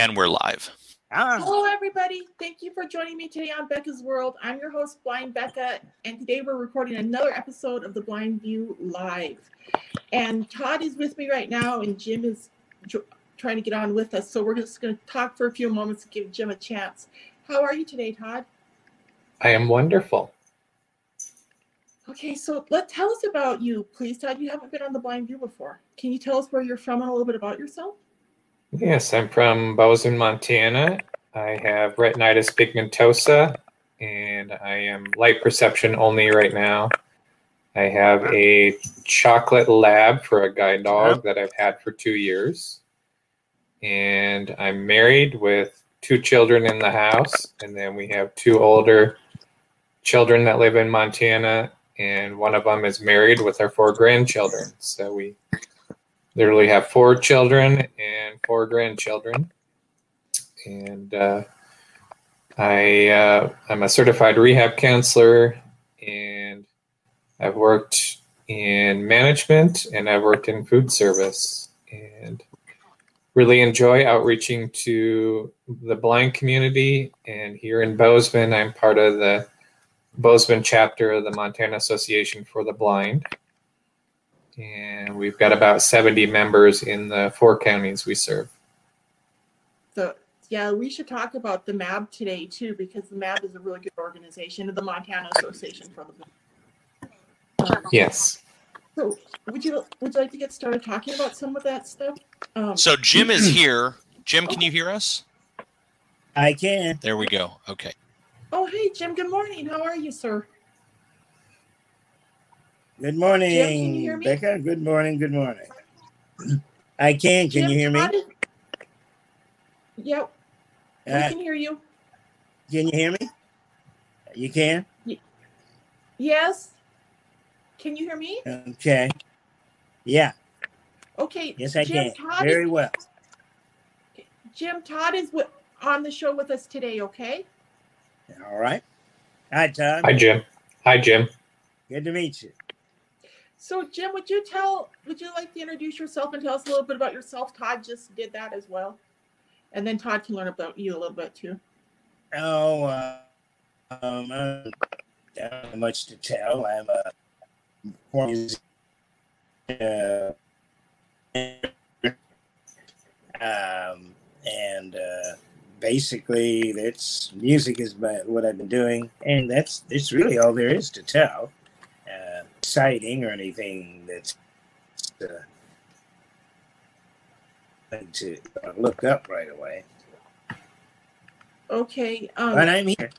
And we're live. Ah, Hello, everybody. Thank you for joining me today on Becca's World. I'm your host, Blind Becca, and today we're recording another episode of the Blind View Live. And Todd is with me right now, and Jim is jo- trying to get on with us. So we're just going to talk for a few moments to give Jim a chance. How are you today, Todd? I am wonderful. Okay, so let tell us about you, please, Todd. You haven't been on the Blind View before. Can you tell us where you're from and a little bit about yourself? Yes, I'm from Bozeman, Montana. I have retinitis pigmentosa and I am light perception only right now. I have a chocolate lab for a guide dog that I've had for two years. And I'm married with two children in the house. And then we have two older children that live in Montana. And one of them is married with our four grandchildren. So we literally have four children and four grandchildren. And uh, I uh, I'm a certified rehab counselor, and I've worked in management and I've worked in food service, and really enjoy outreaching to the blind community. And here in Bozeman, I'm part of the Bozeman chapter of the Montana Association for the Blind and we've got about 70 members in the four counties we serve. So yeah, we should talk about the MAB today too, because the MAB is a really good organization, of the Montana Association for the Yes. So would you would you like to get started talking about some of that stuff? Um, So Jim is here. Jim, can you hear us? I can. There we go. Okay. oh hey Jim, good morning. How are you, sir? Good morning, Jim, can you hear me? Becca. Good morning. Good morning. I can. Can Jim, you hear me? how did- Yep, we Uh, can hear you. can you hear me? You can. Yes. Can you hear me? Okay. Yeah. Okay. Yes, I Jim, can. Todd Very is, well. Jim Todd is wi- on the show with us today. Okay. All right. Hi, Todd. Hi, Jim. Hi, Jim. Good to meet you. So Jim, would you tell? Would you like to introduce yourself and tell us a little bit about yourself? Todd just did that as well, and then Todd can learn about you a little bit too. Oh, uh, um, uh, not have much to tell. I'm a uh, um, and uh, basically, that's music is what I've been doing, and that's it's really all there is to tell. Uh, exciting or anything that's uh, to look up right away. Okay. Um, But I'm here.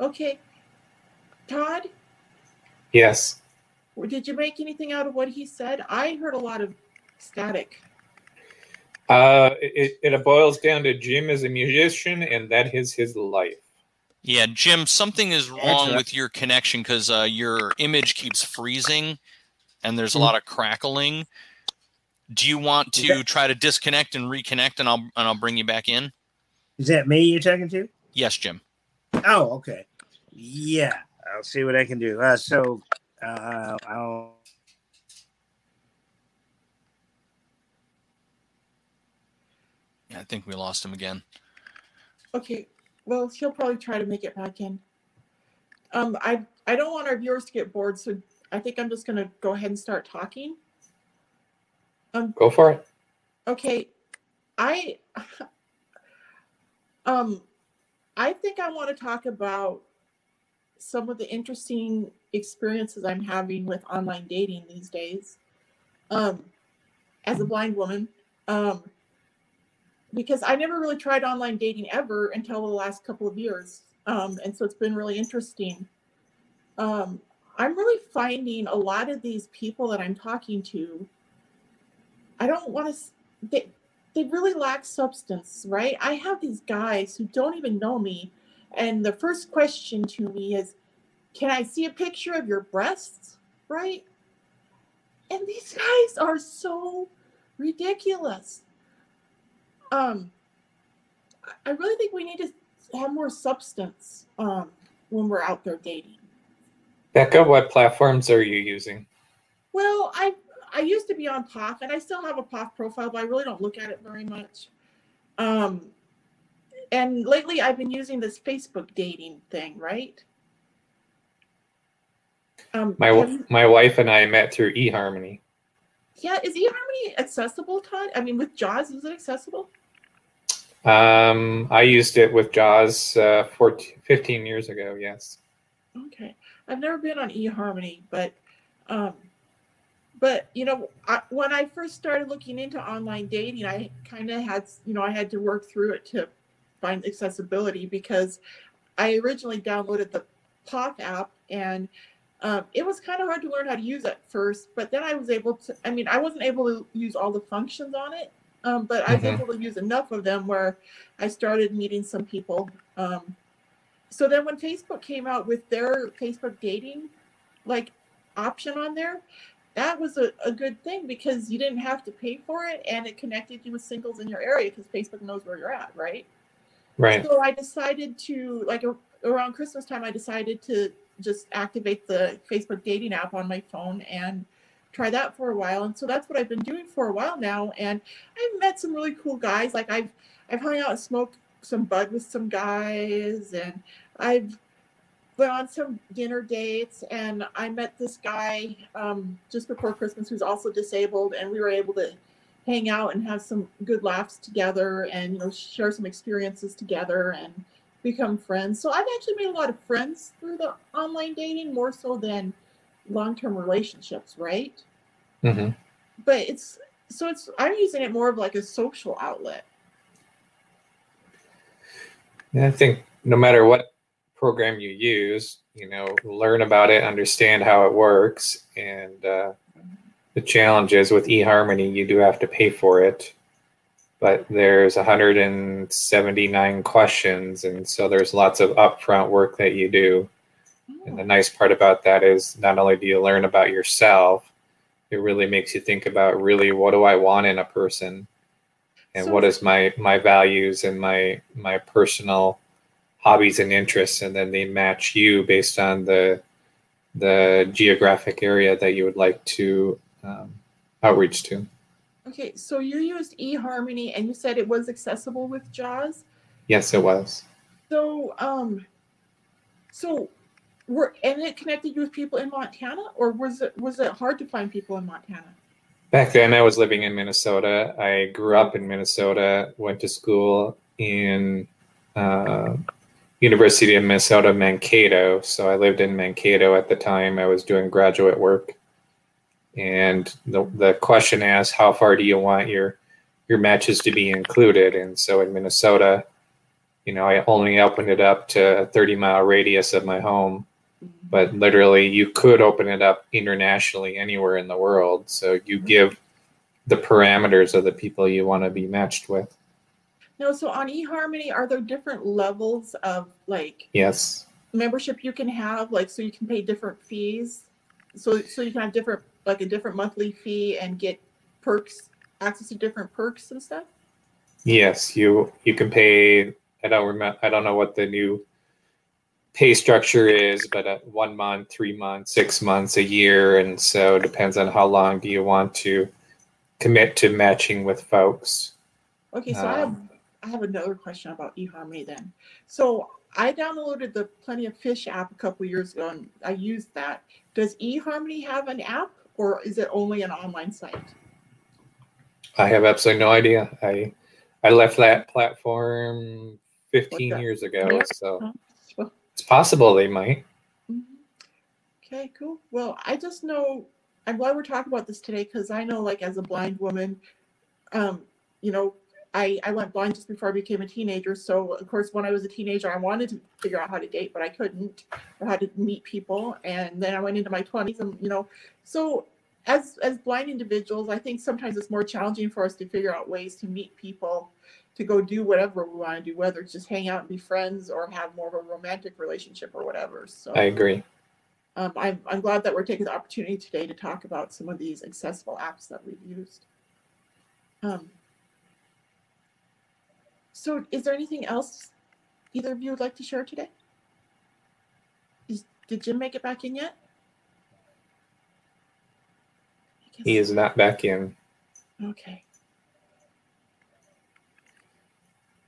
okay. Todd, Yes. did you make anything out of what he said? I heard a lot of static. Uh, it, it boils down to Jim is a musician, and that is his life. Yeah, Jim, something is wrong right. with your connection because uh, your image keeps freezing and there's a Mhm. lot of crackling. Do you want to Okay. try to disconnect and reconnect and I'll and I'll bring you back in? Is that me you're talking to? Yes, Jim. Oh, okay. Yeah, I'll see what I can do. Uh, so, uh, I'll. I think we lost him again. Okay. Well, he'll probably try to make it back in. Um, I I don't want our viewers to get bored, so I think I'm just gonna go ahead and start talking. Um, Go for it. okay, I um, I think I want to talk about some of the interesting experiences I'm having with online dating these days. Um, as a blind woman, um, because I never really tried online dating ever until the last couple of years. Um, and so it's been really interesting. Um, I'm really finding a lot of these people that I'm talking to, I don't want to, they, they really lack substance, right? I have these guys who don't even know me. And the first question to me is, can I see a picture of your breasts? Right? And these guys are so ridiculous um I- really think we need to have more substance um when we're out there dating Becca, what platforms are you using? well i i used to be on pof and i still have a pof profile but i really don't look at it very much Um, and lately I've been using this Facebook dating thing, right? Um, My you- my wife and I met through eHarmony. yeah, is eHarmony accessible, Todd? I mean, with Jaws, is it accessible? Um, I used it with Jaws uh, 14, 15 years ago. Yes. Okay, I've never been on eHarmony, but um, but you know, I, when I first started looking into online dating, I kind of had you know I had to work through it to find accessibility because I originally downloaded the POF app and um, it was kind of hard to learn how to use at first, but then I was able to. I mean, I wasn't able to use all the functions on it, um, but I was Mhm. able to use enough of them where I started meeting some people. Um, so then when Facebook came out with their Facebook dating like option on there, that was a, a good thing because you didn't have to pay for it and it connected you with singles in your area because Facebook knows where you're at, right? Right. So I decided to like a, around Christmas time I decided to just activate the Facebook dating app on my phone and try that for a while. And so that's what I've been doing for a while now. And I've met some really cool guys. Like I've I've hung out and smoked some bud with some guys and I've went on some dinner dates and I met this guy um, just before Christmas who's also disabled and we were able to hang out and have some good laughs together and you know share some experiences together and become friends. So I've actually made a lot of friends through the online dating more so than long-term relationships, right? hmm But it's so it's I'm using it more of like a social outlet. And I think no matter what program you use, you know, learn about it, understand how it works, and uh, the challenge is with eHarmony, you do have to pay for it. But there's 179 questions, and so there's lots of upfront work that you do. And the nice part about that is not only do you learn about yourself, it really makes you think about really what do I want in a person, and So- what is my my values and my my personal hobbies and interests, and then they match you based on the the geographic area that you would like to um, outreach to. Okay, so you used eHarmony and you said it was accessible with JAWS. Yes, it was. So um so were and it connected you with people in Montana or was it was it hard to find people in Montana? Back then, I was living in Minnesota. I grew up in Minnesota. Went to school in uh, University of Minnesota Mankato. So I lived in Mankato at the time. I was doing graduate work, and the the question asked, "How far do you want your your matches to be included?" And so in Minnesota, you know, I only opened it up to a 30 mile radius of my home but mm-hmm. literally you could open it up internationally anywhere in the world so you mm-hmm. give the parameters of the people you want to be matched with No, so on eHarmony, are there different levels of like yes membership you can have? Like, so you can pay different fees. So, so you can have different, like a different monthly fee and get perks, access to different perks and stuff. yes you you can pay i don't remember i don't know what the new pay structure is but at one month three months six months a year and so it depends on how long do you want to commit to matching with folks Okay, so I have Um, I have another question about eHarmony then. So I downloaded the Plenty of Fish app a couple years ago and I used that. Does eHarmony have an app or is it only an online site? I have absolutely no idea. I I left that platform 15 years ago, so it's possible they might. mhm. Okay, cool. Well, I just know I'm glad we're talking about this today because I know, like, as a blind woman, um, you know, I, I went blind just before I became a teenager. So, of course, when I was a teenager, I wanted to figure out how to date, but I couldn't, or how to meet people. And then I went into my 20s, and you know, so as as blind individuals, I think sometimes it's more challenging for us to figure out ways to meet people, to go do whatever we want to do, whether it's just hang out and be friends or have more of a romantic relationship or whatever. So I agree. um, I'm, I'm glad that we're taking the opportunity today to talk about some of these accessible apps that we've used. Um, so is there anything else either of you would like to share today? Is, did Jim make it back in yet? He is not back in. Okay.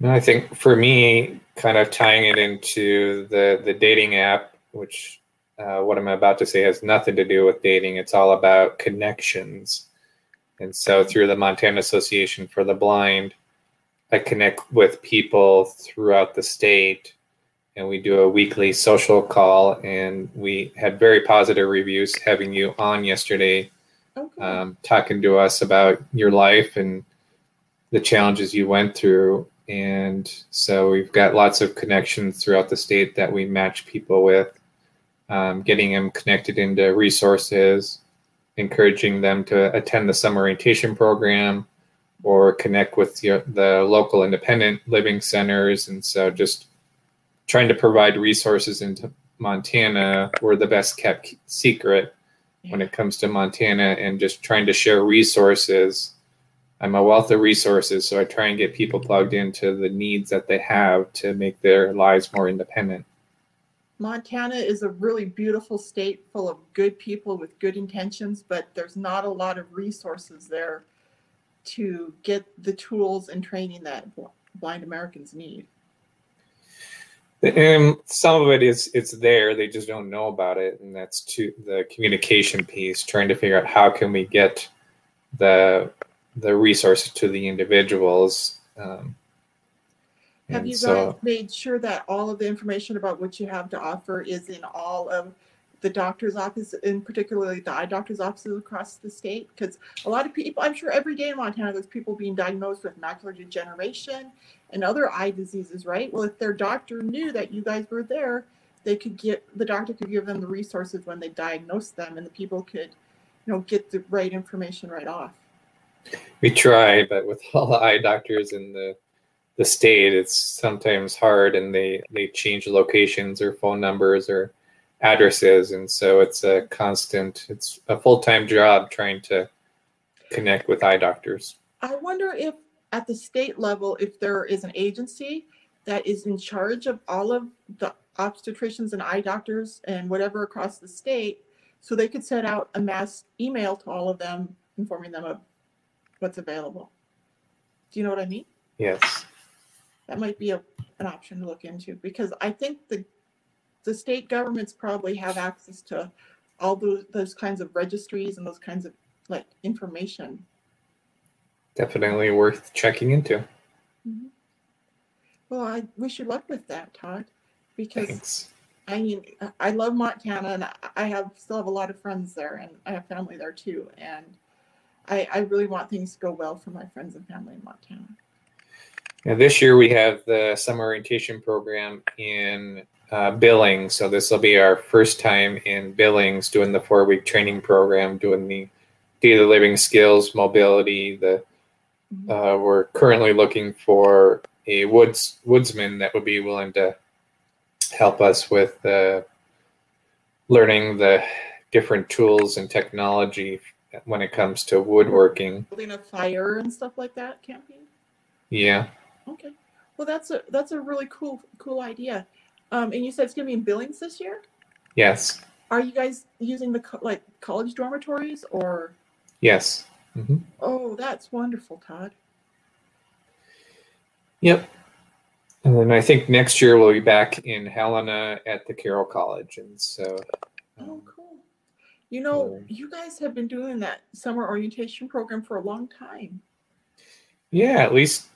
No, I think for me, kind of tying it into the the dating app, which uh, what I'm about to say has nothing to do with dating. It's all about connections. And so through the Montana Association for the Blind, I connect with people throughout the state and we do a weekly social call and we had very positive reviews having you on yesterday Okay. um, talking to us about your life and the challenges you went through and so we've got lots of connections throughout the state that we match people with um, getting them connected into resources encouraging them to attend the summer orientation program or connect with the, the local independent living centers and so just trying to provide resources into Montana. We're the best kept secret when it comes to Montana and just trying to share resources. I'm a wealth of resources, so I try and get people plugged into the needs that they have to make their lives more independent. Montana is a really beautiful state full of good people with good intentions, but there's not a lot of resources there to get the tools and training that blind Americans need. And some of it is it's there, they just don't know about it, and that's to the communication piece, trying to figure out how can we get the the resources to the individuals. Um, Have you so- guys made sure that all of the information about what you have to offer is in all of the doctor's office, in particularly the eye doctor's offices across the state? Because a lot of people, I'm sure every day in Montana, there's people being diagnosed with macular degeneration and other eye diseases, right? Well, if their doctor knew that you guys were there, they could get the doctor could give them the resources when they diagnose them, and the people could, you know, get the right information right off. We try, but with all the eye doctors in the the state, it's sometimes hard, and they they change locations or phone numbers or addresses, and so it's a constant. It's a full time job trying to connect with eye doctors. I wonder if at the state level, if there is an agency that is in charge of all of the obstetricians and eye doctors and whatever across the state, so they could send out a mass email to all of them informing them of what's available. Do you know what I mean? Yes. That might be a, an option to look into because I think the the state governments probably have access to all those those kinds of registries and those kinds of like information Definitely worth checking into. Mm-hmm. Well, I wish you luck with that, Todd, because Thanks. I mean, I- love Montana and I- I have still have a lot of friends there and I have family there too. And I, I really want things to go well for my friends and family in Montana. Now, this year we have the summer orientation program in uh, Billings. So this will be our first time in Billings doing the four week training program, doing the daily living skills, mobility. The uh, we're currently looking for a woods woodsman that would be willing to help us with uh, learning the different tools and technology when it comes to woodworking. Building a fire and stuff like that, camping. Yeah. Okay. Well, that's a that's a really cool cool idea. Um, and you said it's gonna be in Billings this year. Yes. Are you guys using the co- like college dormitories or? Yes. hmm Oh, that's wonderful, Todd. Yep. And then I think next year we'll be back in Helena at the Carroll College, and so Oh, cool. You know, you guys have been doing that summer orientation program for a long time. yeah, at least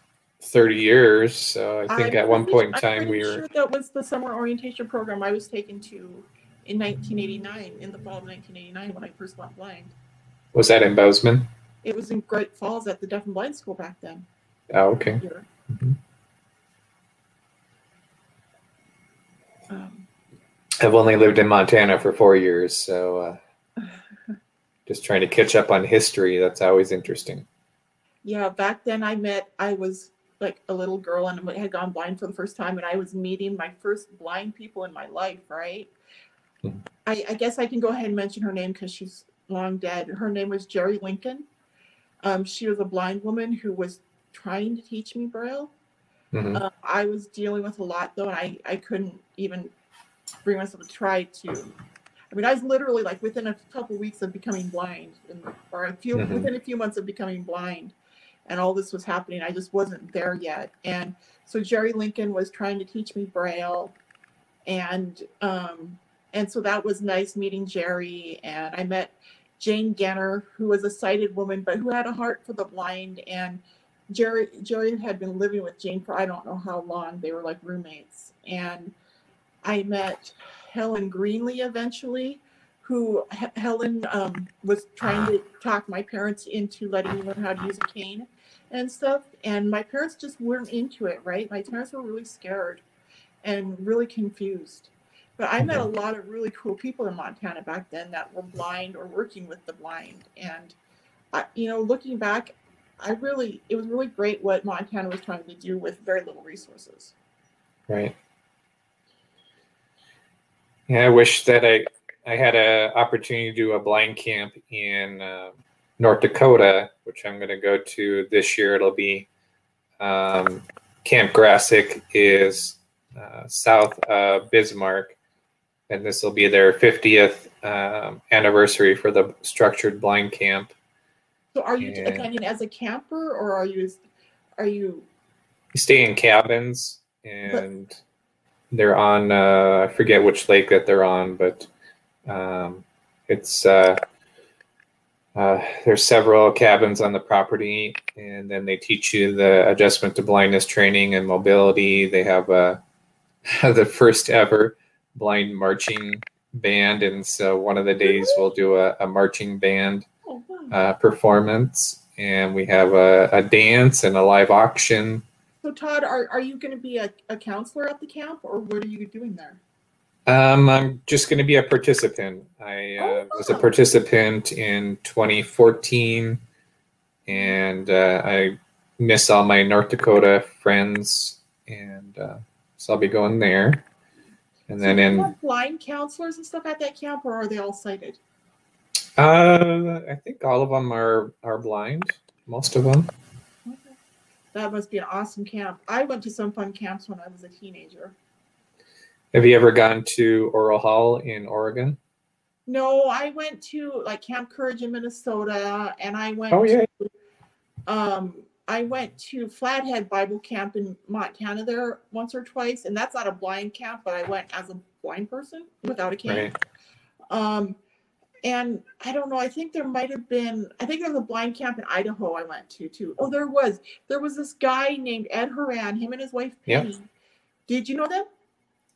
thirty years. So I think I'm at one pretty- point in I'm time we were. Sure that was the summer orientation program I was taken to in 1989, in the fall of 1989 when I first went blind. Was that in Bozeman? It was in Great Falls at the Deaf and Blind School back then. Oh, okay. Mhm. Um, I've only lived in Montana for four years, so uh, just trying to catch up on history. That's always interesting. yeah, back then I met, I was like a little girl and I had gone blind for the first time, and I was meeting my first blind people in my life, right? Mhm. I, I guess I can go ahead and mention her name because she's long dead. Her name was Jerry Lincoln. Um, she was a blind woman who was trying to teach me Braille. Mhm. Uh, I was dealing with a lot though, and I, I couldn't even bring myself to try to. I mean, I was literally like within a couple weeks of becoming blind, and, or a few Mhm. within a few months of becoming blind, and all this was happening. I just wasn't there yet. And so Jerry Lincoln was trying to teach me Braille, and um, and so that was nice meeting Jerry. And I met Jane Genner, who was a sighted woman but who had a heart for the blind. And Jerry Jerry had been living with Jane for I don't know how long. They were like roommates. And I met Helen Greenlee eventually, who H- Helen um, was trying to talk my parents into letting me learn how to use a cane and stuff. And my parents just weren't into it, right? My parents were really scared and really confused. But I met a lot of really cool people in Montana back then that were blind or working with the blind. And, I, you know, looking back, I really, it was really great what Montana was trying to do with very little resources. Right. Yeah, I wish that I I had an opportunity to do a blind camp in uh, North Dakota, which I'm going to go to this year. It'll be um, Camp Grassick is uh, south of Bismarck, and this will be their 50th um, anniversary for the structured blind camp. So are you attending as a camper or are you, are you, You stay in cabins, and they're on uh, I forget which lake that they're on, but um, it's uh, uh, there's several cabins on the property, and then they teach you the adjustment to blindness training and mobility. They have uh, the first ever blind marching band, and so one of the days we'll do a, a marching band oh, uh, performance, and we have a, a dance and a live auction. So Todd, are, are you going to be a, a counselor at the camp or what are you doing there? Um, I'm just going to be a participant. I uh, Oh, was a participant in 2014, and uh, I miss all my North Dakota friends, and uh, so I'll be going there. And So then in, blind counselors and stuff at that camp or are they all sighted? uh, I think all of them are are blind. Most of them. That must be an awesome camp. I went to some fun camps when I was a teenager. Have you ever gone to Oral Hull in Oregon? No, I went to like Camp Courage in Minnesota and I went Oh yeah. to um I went to Flathead Bible Camp in Montana there once or twice, and that's not a blind camp, but I went as a blind person without a cane. Right. Um, and I don't know. I think there might have been. I think there was a blind camp in Idaho I went to too. Oh, there was. There was this guy named Ed Horan. Him and his wife. Penny. Did you know them?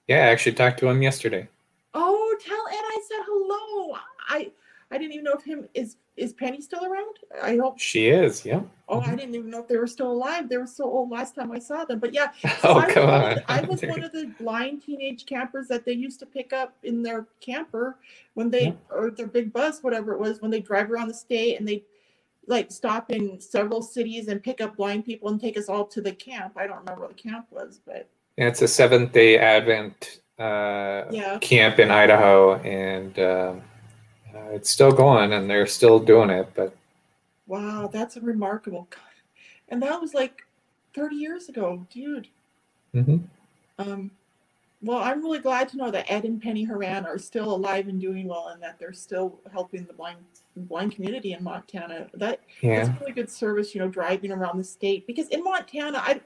Yeah, I actually talked to him yesterday. Oh, tell Ed I said hello. I I didn't even know if him is is Penny still around. I hope. She is. Yeah. Oh, I Mhm. didn't even know if they were still alive. They were so old last time I saw them. But yeah, So Oh I was come one on. of the- I was one of the blind teenage campers that they used to pick up in their camper when they Yeah. or their big bus, whatever it was, when they drive around the state and they like stop in several cities and pick up blind people and take us all to the camp. I don't remember what the camp was, but Yeah, it's a Seventh Day Advent uh, yeah. camp in Idaho, and um uh, it's still going, and they're still doing it. But Wow, that's a remarkable. And that was like 30 years ago, dude. mhm. Um, well, I'm really glad to know that Ed and Penny Horan are still alive and doing well, and that they're still helping the blind blind community in Montana. That yeah, That's really good service, you know, driving around the state. Because in Montana, I,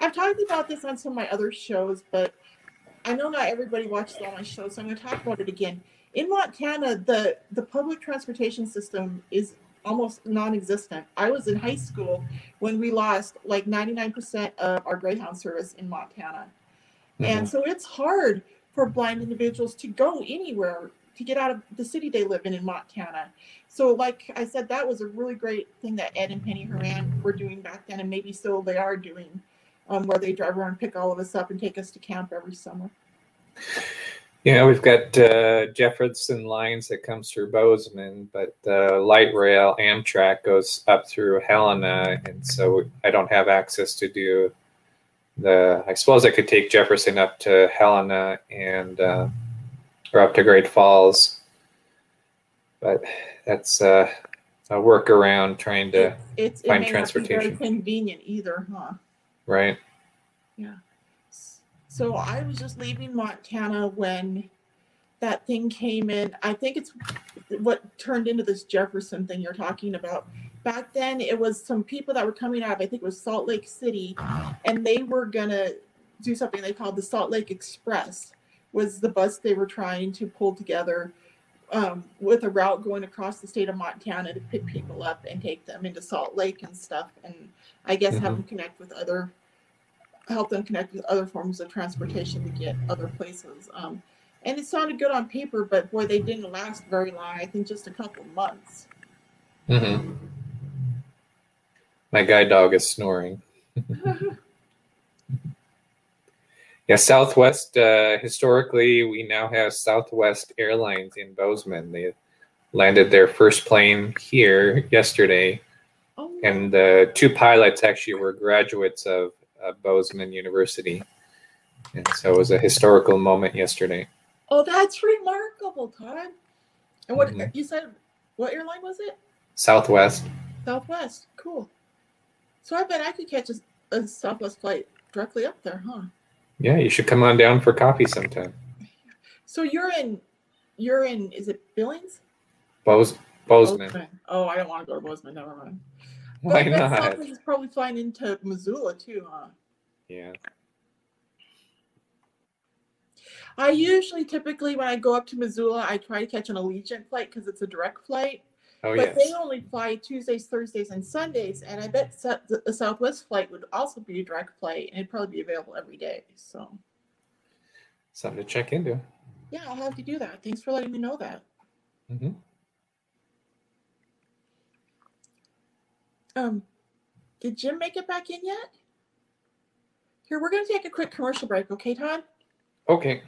I've talked about this on some of my other shows, but I know not everybody watches all my shows, so I'm going to talk about it again. In Montana, the the public transportation system is almost non-existent. I was in high school when we lost like 99% of our Greyhound service in Montana. And mhm. so it's hard for blind individuals to go anywhere to get out of the city they live in in Montana. So, like I said, that was a really great thing that Ed and Penny Horan were doing back then, and maybe still they are doing, um, where they drive around and pick all of us up and take us to camp every summer. Yeah. We've got uh, Jefferson lines that comes through Bozeman, but the light rail Amtrak goes up through Helena, and so I don't have access to do the. I suppose I could take Jefferson up to Helena and uh, or up to Great Falls, but that's uh, a workaround trying to It- it's it find may not be very transportation. convenient either, huh? right. So I was just leaving Montana when that thing came in. I think it's what turned into this Jefferson thing you're talking about. back then it was some people that were coming out of I think it was Salt Lake City, and they were gonna do something they called the Salt Lake Express. Was the bus they were trying to pull together um, with a route going across the state of Montana to pick people up and take them into Salt Lake and stuff, and I guess have Mhm. them connect with other, help them connect with other forms of transportation to get other places. Um, and it sounded good on paper, but boy, they didn't last very long. I think just a couple months. hmm My guide dog is snoring. Yeah, Southwest. Uh, historically, we now have Southwest Airlines in Bozeman. They landed their first plane here yesterday, oh, and the two pilots actually were graduates of uh, Bozeman University, and so it was a historical moment yesterday. oh, that's remarkable, Todd. And what Mhm. you said? What airline was it? Southwest. Southwest. Cool. So I bet I could catch a, a Southwest flight directly up there, huh? Yeah, you should come on down for coffee sometime. So you're in, you're in. Is it Billings? Bose, Bozeman. Oh, I don't want to go to Bozeman. Never mind. Why But not? Southwest is probably flying into Missoula too, huh? Yeah. I usually, typically, when I go up to Missoula, I try to catch an Allegiant flight because it's a direct flight. Oh yeah. but yes. they only fly Tuesdays, Thursdays, and Sundays, and I bet the Southwest flight would also be a direct flight, and it'd probably be available every day. So, Something to check into. yeah, I'll have to do that. Thanks for letting me know that. hmm Um, did Jim make it back in yet? Here, we're going to take a quick commercial break, okay, Todd? Okay.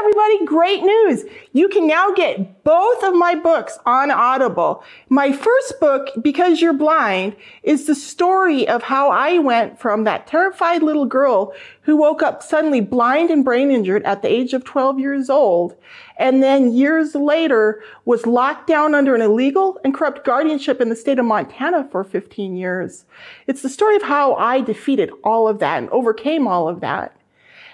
Everybody, great news. You can now get both of my books on Audible. My first book, Because You're Blind, is the story of how I went from that terrified little girl who woke up suddenly blind and brain injured at the age of 12 years old, and then years later was locked down under an illegal and corrupt guardianship in the state of Montana for 15 years. It's the story of how I defeated all of that and overcame all of that.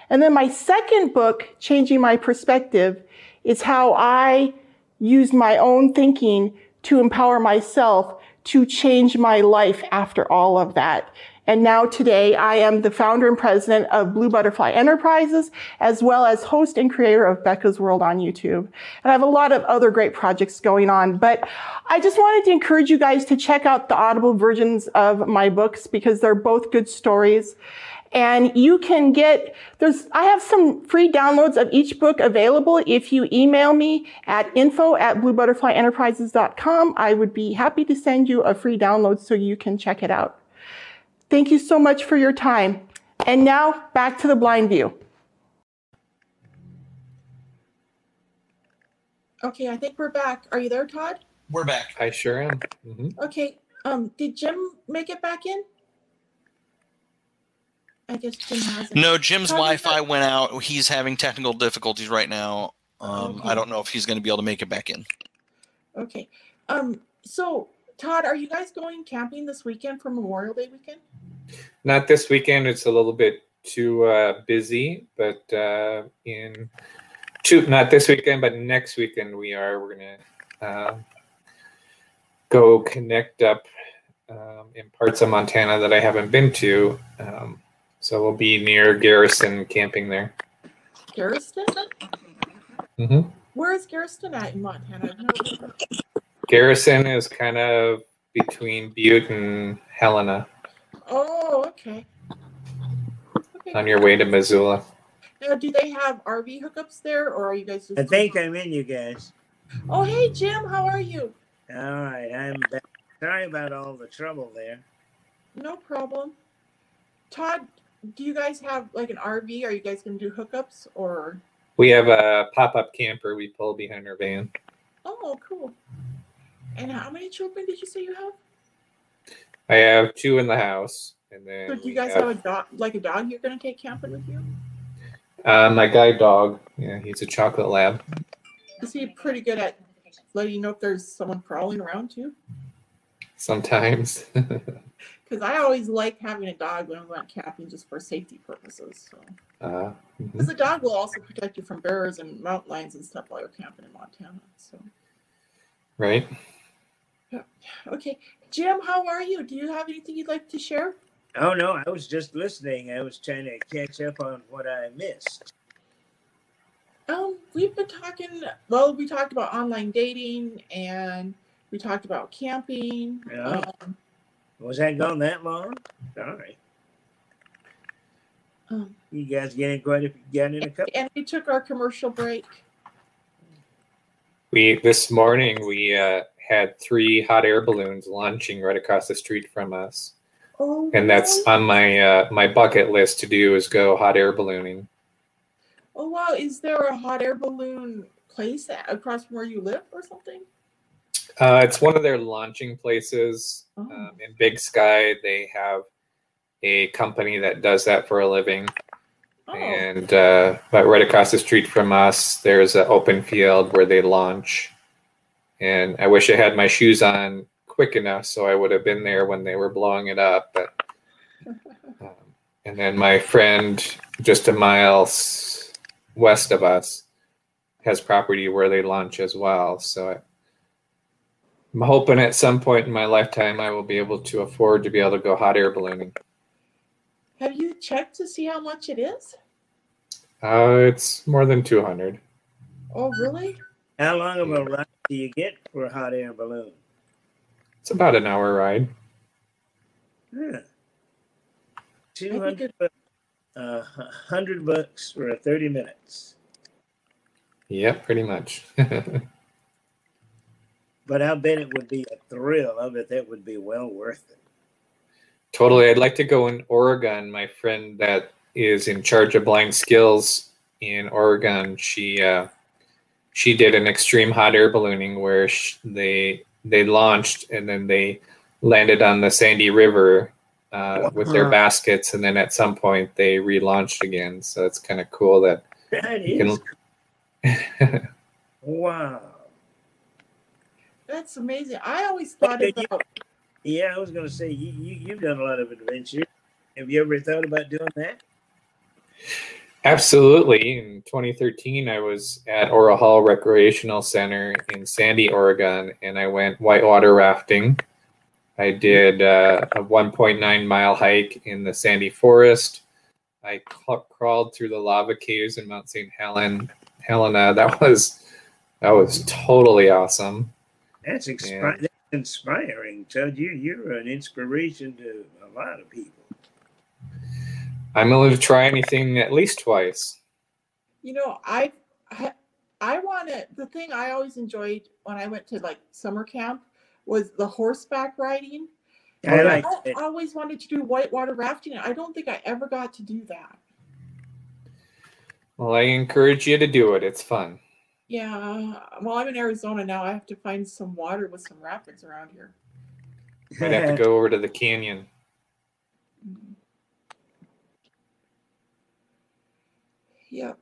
And then my second book, Changing My Perspective, is how I used my own thinking to empower myself to change my life after all of that. And now today I am the founder and president of Blue Butterfly Enterprises, as well as host and creator of Becca's World on YouTube. And I have a lot of other great projects going on, but I just wanted to encourage you guys to check out the Audible versions of my books because they're both good stories. And you can get, there's, I have some free downloads of each book available. If you email me at info at bluebutterflyenterprises.com, I would be happy to send you a free download so you can check it out. Thank you so much for your time. And now back to the blind view. Okay, I think we're back. Are you there, Todd? We're back. I sure am. hmm Okay. Um, did Jim make it back in? I guess Jim hasn't. No, Jim's Wi-Fi went out. He's having technical difficulties right now. Um, Okay. I don't know if he's going to be able to make it back in. Okay. Um, so Todd, are you guys going camping this weekend for Memorial Day weekend? Not this weekend. It's a little bit too uh, busy, but uh, in two, not this weekend, but next weekend we are. We're gonna uh, go connect up um, in parts of Montana that I haven't been to. Um, so we'll be near Garrison camping there. Garriston? hmm Where is Garrison at in Montana? I've never heard of it. Garrison is kind of between Butte and Helena Oh, okay. Okay. on your way to Missoula. Now, do they have RV hookups there, or are you guys just? I think I'm in, you guys. Oh, hey Jim, how are you? All right, I'm back. Sorry about all the trouble there. No problem. Todd, do you guys have like an RV? Are you guys gonna do hookups or? We have a pop-up camper we pull behind our van. Oh, cool. And how many children did you say you have? I have two in the house, and then So do you guys have a dog, like a dog you're gonna take camping with you? uh, my guide dog. Yeah, he's a chocolate lab. Is he pretty good at letting you know if there's someone crawling around too? Sometimes. Because I always like having a dog when I'm going camping just for safety purposes. So, uh, mhm. because the dog will also protect you from bears and mountain lions and stuff while you're camping in Montana. So, Right. Okay, Jim, how are you? Do you have anything you'd like to share? Oh no, I was just listening. I was trying to catch up on what I missed. Um, we've been talking. Well, we talked about online dating, and we talked about camping. Yeah. Um, Was that gone that long? Sorry. um, You guys getting quite a got in a couple. and we took our commercial break. We this morning we uh, had three hot air balloons launching right across the street from us, Oh, and that's really? on my uh, my bucket list to do is go hot air ballooning. Oh wow! Is there a hot air balloon place across from where you live or something? Uh, it's one of their launching places Oh. um, in Big Sky. They have a company that does that for a living. Oh, And uh, but right across the street from us, there's an open field where they launch. And I wish I had my shoes on quick enough so I would have been there when they were blowing it up. But um, and then my friend, just a mile west of us, has property where they launch as well. So I, I'm hoping at some point in my lifetime I will be able to afford to be able to go hot air ballooning. have you checked to see how much it is? Uh, it's more than 200. Oh, really? How long of a ride do you get for a hot air balloon? It's about an hour ride. Huh. Two think hundred, uh, hundred bucks for thirty minutes. Yep, pretty much. But I bet it would be a thrill. I bet that would be well worth it. totally. I'd like to go in Oregon. My friend that is in charge of blind skills in Oregon, she uh, she did an extreme hot air ballooning where sh- they they launched and then they landed on the Sandy River uh, with their baskets, and then at some point they relaunched again. So it's kind of cool that That You is wow. That's amazing. I always thought Okay, about Yeah, I was gonna say you, you you've done a lot of adventure. Have you ever thought about doing that? Absolutely. In 2013, I was at Oral Hull Recreational Center in Sandy, Oregon, and I went whitewater rafting. I did uh, a 1.9 mile hike in the Sandy Forest. I cl- crawled through the lava caves in Mount St. Helen, Helena. That was that was totally awesome. That's, expi- Yeah. that's inspiring. Todd, you you're an inspiration to a lot of people. I'm willing to try anything at least twice. you know i i, I want to the thing i always enjoyed when i went to like summer camp was the horseback riding I like I it. always wanted to do whitewater rafting i don't think i ever got to do that Well, I encourage you to do it. It's fun. Yeah well i'm in arizona now i have to find some water with some rapids around here Might have to go over to the canyon. Yep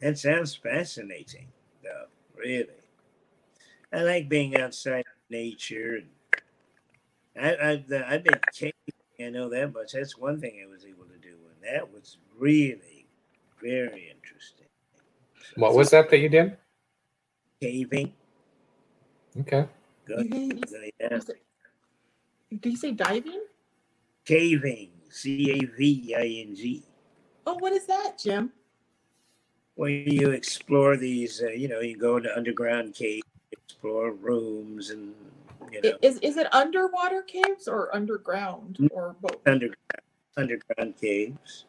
That sounds fascinating, though. Really, I like being outside in nature. And I, I've uh, I've been caving. I know that much. That's one thing I was able to do, and that was really very interesting. What was that that you did? Caving. Okay. Good. Yeah. Was it- did you say diving Caving. C A V I N G. oh what is that jim When you explore these, uh, you know, you go into underground caves, explore rooms, and you know, is, is it underwater caves or underground Mm. or both underground underground caves.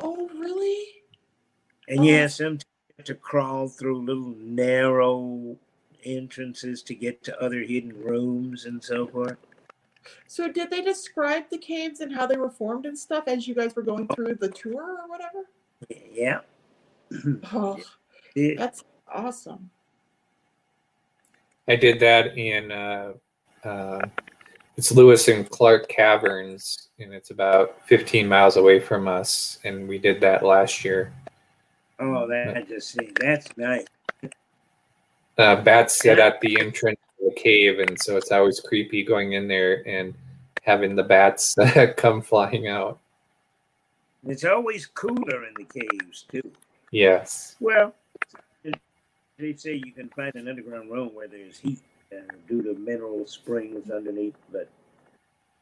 oh really And you Oh. have some to crawl through little narrow entrances to get to other hidden rooms and so forth. So did they describe the caves and how they were formed and stuff as you guys were going through the tour or whatever? Yeah. Oh, It- that's awesome. I did that in uh, uh, it's Lewis and Clark Caverns, and it's about 15 miles away from us, and we did that last year. Oh, that I just see. That's nice. Uh, bats sit at the entrance of the cave, and so it's always creepy going in there and having the bats come flying out. It's always cooler in the caves too. Yes. Well, they say you can find an underground room where there's heat. uh, due to mineral springs underneath. But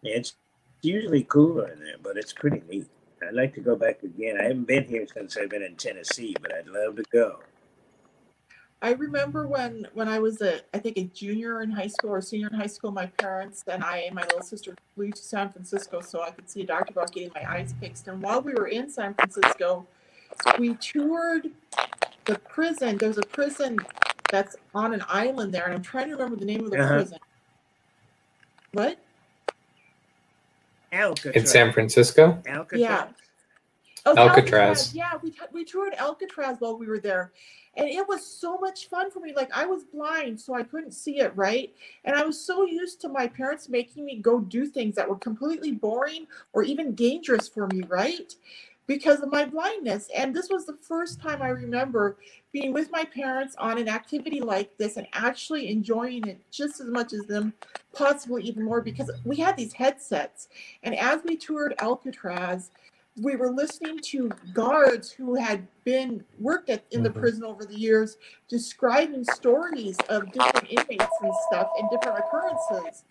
it's usually cooler in there, but it's pretty neat. I'd like to go back again. I haven't been here since I've been in Tennessee, but I'd love to go. I remember when when I was a I think a junior in high school or senior in high school, my parents and I and my little sister flew to San Francisco so I could see a doctor about getting my eyes fixed. And while we were in San Francisco, we toured the prison. There's a prison that's on an island there, and I'm trying to remember the name of the Uh-huh. prison. What? Alcatraz. In San Francisco? Alcatraz. Yeah. Oh, Alcatraz. Yeah, we, t- we toured Alcatraz while we were there. And it was so much fun for me. Like, I was blind, so I couldn't see it, right? And I was so used to my parents making me go do things that were completely boring or even dangerous for me, right? Because of my blindness. And this was the first time I remember being with my parents on an activity like this and actually enjoying it just as much as them, possibly even more, because we had these headsets. And as we toured Alcatraz, we were listening to guards who had been worked at in the Mhm. prison over the years describing stories of different inmates and stuff and different occurrences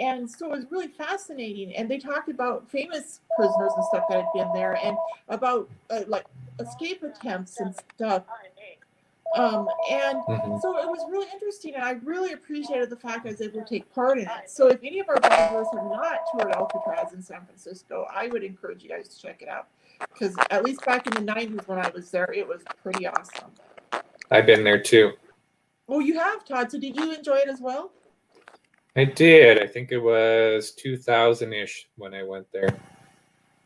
and so it was really fascinating and they talked about famous prisoners and stuff that had been there and about uh, like escape attempts and stuff um, and Mhm. so it was really interesting, and I really appreciated the fact I was able to take part in it. So if any of our viewers have not toured Alcatraz in San Francisco, I would encourage you guys to check it out because at least back in the '90s when I was there, it was pretty awesome. I've been there too. Oh, you have, Todd. So did you enjoy it as well? I did. I think it was 2000 ish when I went there.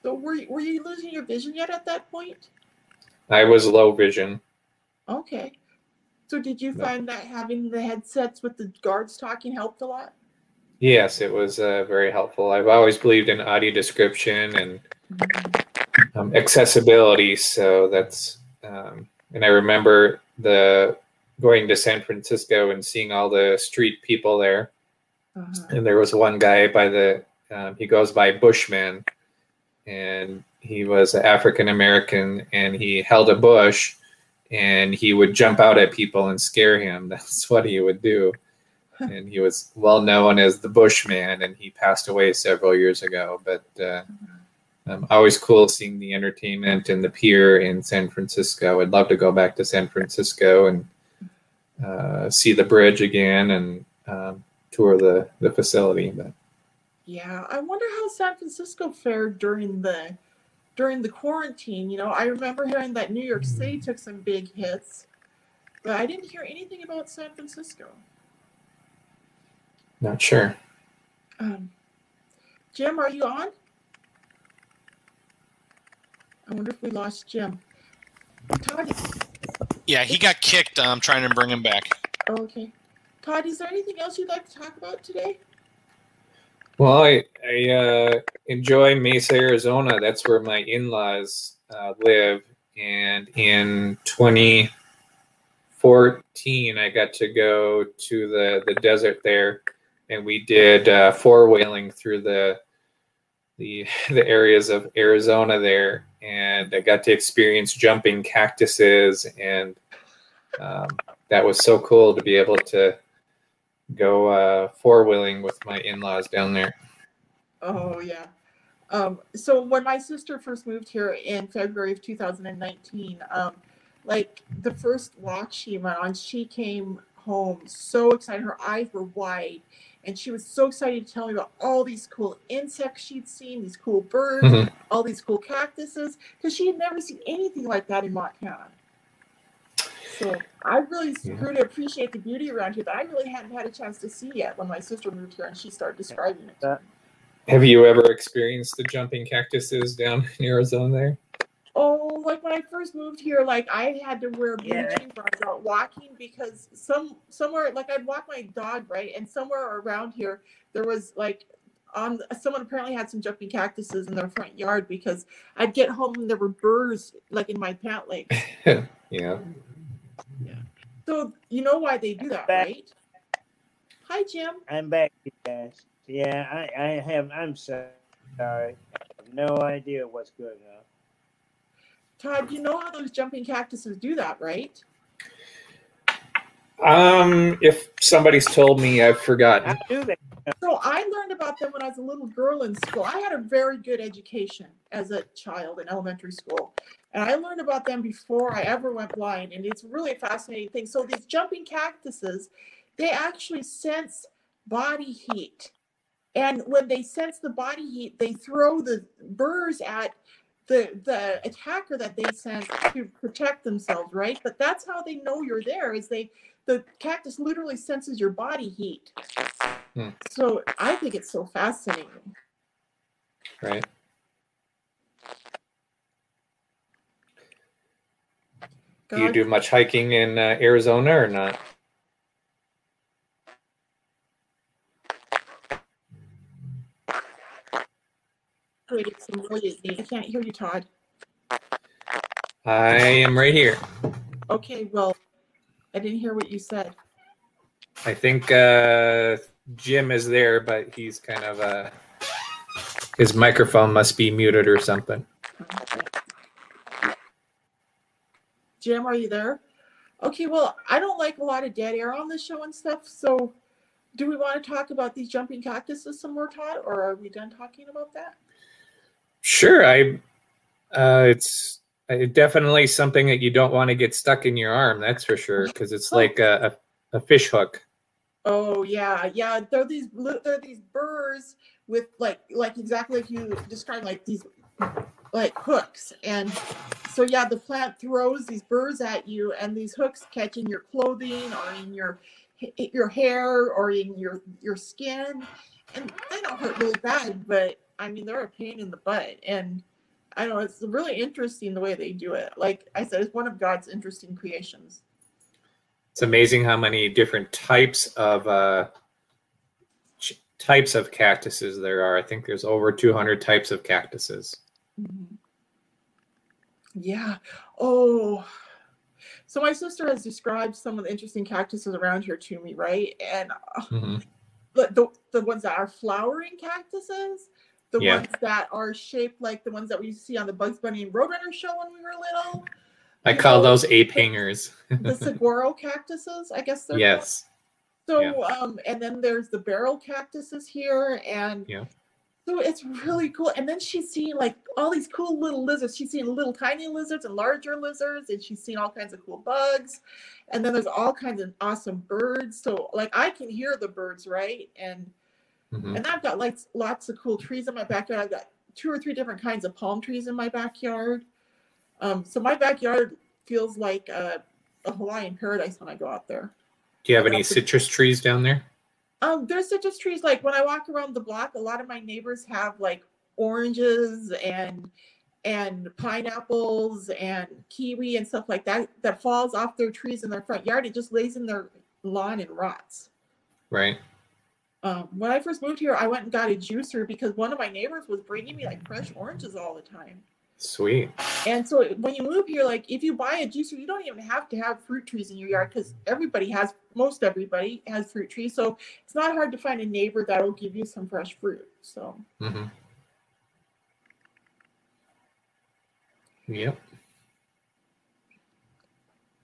So were you, were you losing your vision yet at that point? I was low vision. Okay. So did you No. find that having the headsets with the guards talking helped a lot? Yes, it was uh, very helpful. I've always believed in audio description and um, accessibility. So that's, um, and I remember the going to San Francisco and seeing all the street people there. Uh-huh. And there was one guy by the, um, he goes by Bushman, and he was African American, and he held a bush, and he would jump out at people and scare him. That's what he would do. And he was well known as the Bushman, and he passed away several years ago. But uh, um, always cool seeing the entertainment and the pier in San Francisco. I'd love to go back to San Francisco and uh, see the bridge again and um, tour the, the facility. But Yeah, I wonder how San Francisco fared during the during the quarantine. You know, I remember hearing that New York City took some big hits, but I didn't hear anything about San Francisco. not sure. Um, Jim, are you on? I wonder if we lost Jim. Todd, Yeah, he got kicked. I'm trying to bring him back. oh, okay. Todd, is there anything else you'd like to talk about today? Well, I, I uh, enjoy Mesa, Arizona. That's where my in laws uh, live. And in 2014, I got to go to the, the desert there. And we did uh, four whaling through the, the, the areas of Arizona there. And I got to experience jumping cactuses. And um, that was so cool to be able to go uh, four wheeling with my in laws down there. Oh yeah. Um, so when my sister first moved here in February of 2019, um, like the first walk she went on, she came home so excited. Her eyes were wide, and she was so excited to tell me about all these cool insects she'd seen, these cool birds, Mhm. all these cool cactuses, because she had never seen anything like that in Montana. So I really Yeah. grew to appreciate the beauty around here that I really hadn't had a chance to see yet when my sister moved here and she started describing it. Have you ever experienced the jumping cactuses down in Arizona there? Oh, like when I first moved here, like I had to wear blue Yeah. jeans when I was out walking because some somewhere like I'd walk my dog right, and somewhere around here there was like on someone apparently had some jumping cactuses in their front yard because I'd get home and there were burrs like in my pant legs. Yeah. So you know why they do that, right? Hi, Jim. I'm back, you guys. Yeah, I, I have. I'm so- sorry. I have no idea what's going on. Todd, you know how those jumping cactuses do that, right? Um, if somebody's told me, I've forgotten. How do they? So I learned about them when I was a little girl in school. I had a very good education as a child in elementary school. And I learned about them before I ever went blind. And it's really a fascinating thing. So these jumping cactuses, they actually sense body heat. And when they sense the body heat, they throw the burrs at the the attacker that they sense to protect themselves, right? But that's how they know you're there is they the cactus literally senses your body heat. Hmm. So I think it's so fascinating. Right. Do you do much hiking in uh, Arizona or not? really I can't hear you, Todd. I am right here. Okay, well, I didn't hear what you said. I think uh, Jim is there, but he's kind of uh, his microphone must be muted or something. Jim, are you there? Okay, well, I don't like a lot of dead air on the show and stuff. So, do we want to talk about these jumping cactuses some more, Todd, or are we done talking about that? Sure, I. Uh, it's uh, definitely something that you don't want to get stuck in your arm. That's for sure, because it's like a, a, a fish hook. Oh yeah, yeah. They're these they're these burrs with like like exactly like you described, like these like hooks. And so yeah, the plant throws these burrs at you, and these hooks catch in your clothing or in your your hair or in your your skin, and they don't hurt really bad, but I mean they're a pain in the butt. And I don't know, it's really interesting the way they do it. Like I said, it's one of God's interesting creations. It's amazing how many different types of uh, ch- types of cactuses there are. I think there's over 200 types of cactuses. Mhm. Yeah. Oh. So my sister has described some of the interesting cactuses around here to me, right? And uh, Mhm. the, the the ones that are flowering cactuses, the Yeah. ones that are shaped like the ones that we see on the Bugs Bunny and Roadrunner show when we were little, I call those ape hangers. the saguaro cactuses, I guess they're called. yes. So, Yeah. um, and then there's the barrel cactuses here, and Yeah. So it's really cool. And then she's seeing like all these cool little lizards. She's seeing little tiny lizards and larger lizards, and she's seeing all kinds of cool bugs. And then there's all kinds of awesome birds. So, like, I can hear the birds, right? And Mhm. and I've got like lots of cool trees in my backyard. I've got two or three different kinds of palm trees in my backyard. Um, so my backyard feels like a, a Hawaiian paradise when I go out there. Do you have any citrus trees down there? Um, there's citrus trees. Like when I walk around the block, a lot of my neighbors have like oranges and and pineapples and kiwi and stuff like that that falls off their trees in their front yard. It just lays in their lawn and rots. Right. Um, when I first moved here, I went and got a juicer because one of my neighbors was bringing me like fresh oranges all the time. Sweet. And so when you move here, like if you buy a juicer, you don't even have to have fruit trees in your yard because everybody has, most everybody has fruit trees. So it's not hard to find a neighbor that will give you some fresh fruit. So Mm-hmm. Yep.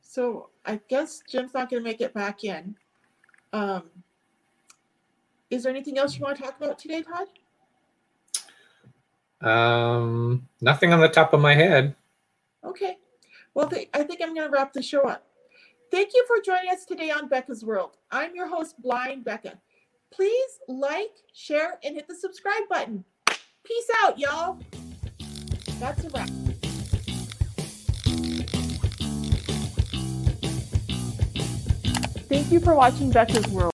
so I guess Jim's not going to make it back in. Um, is there anything else you want to talk about today, Todd? Um, nothing on the top of my head. Okay. Well, th- I think I'm going to wrap the show up. Thank you for joining us today on Becca's World. I'm your host, Blind Becca. Please like, share, and hit the subscribe button. Peace out, y'all. That's a wrap. Thank you for watching Becca's World.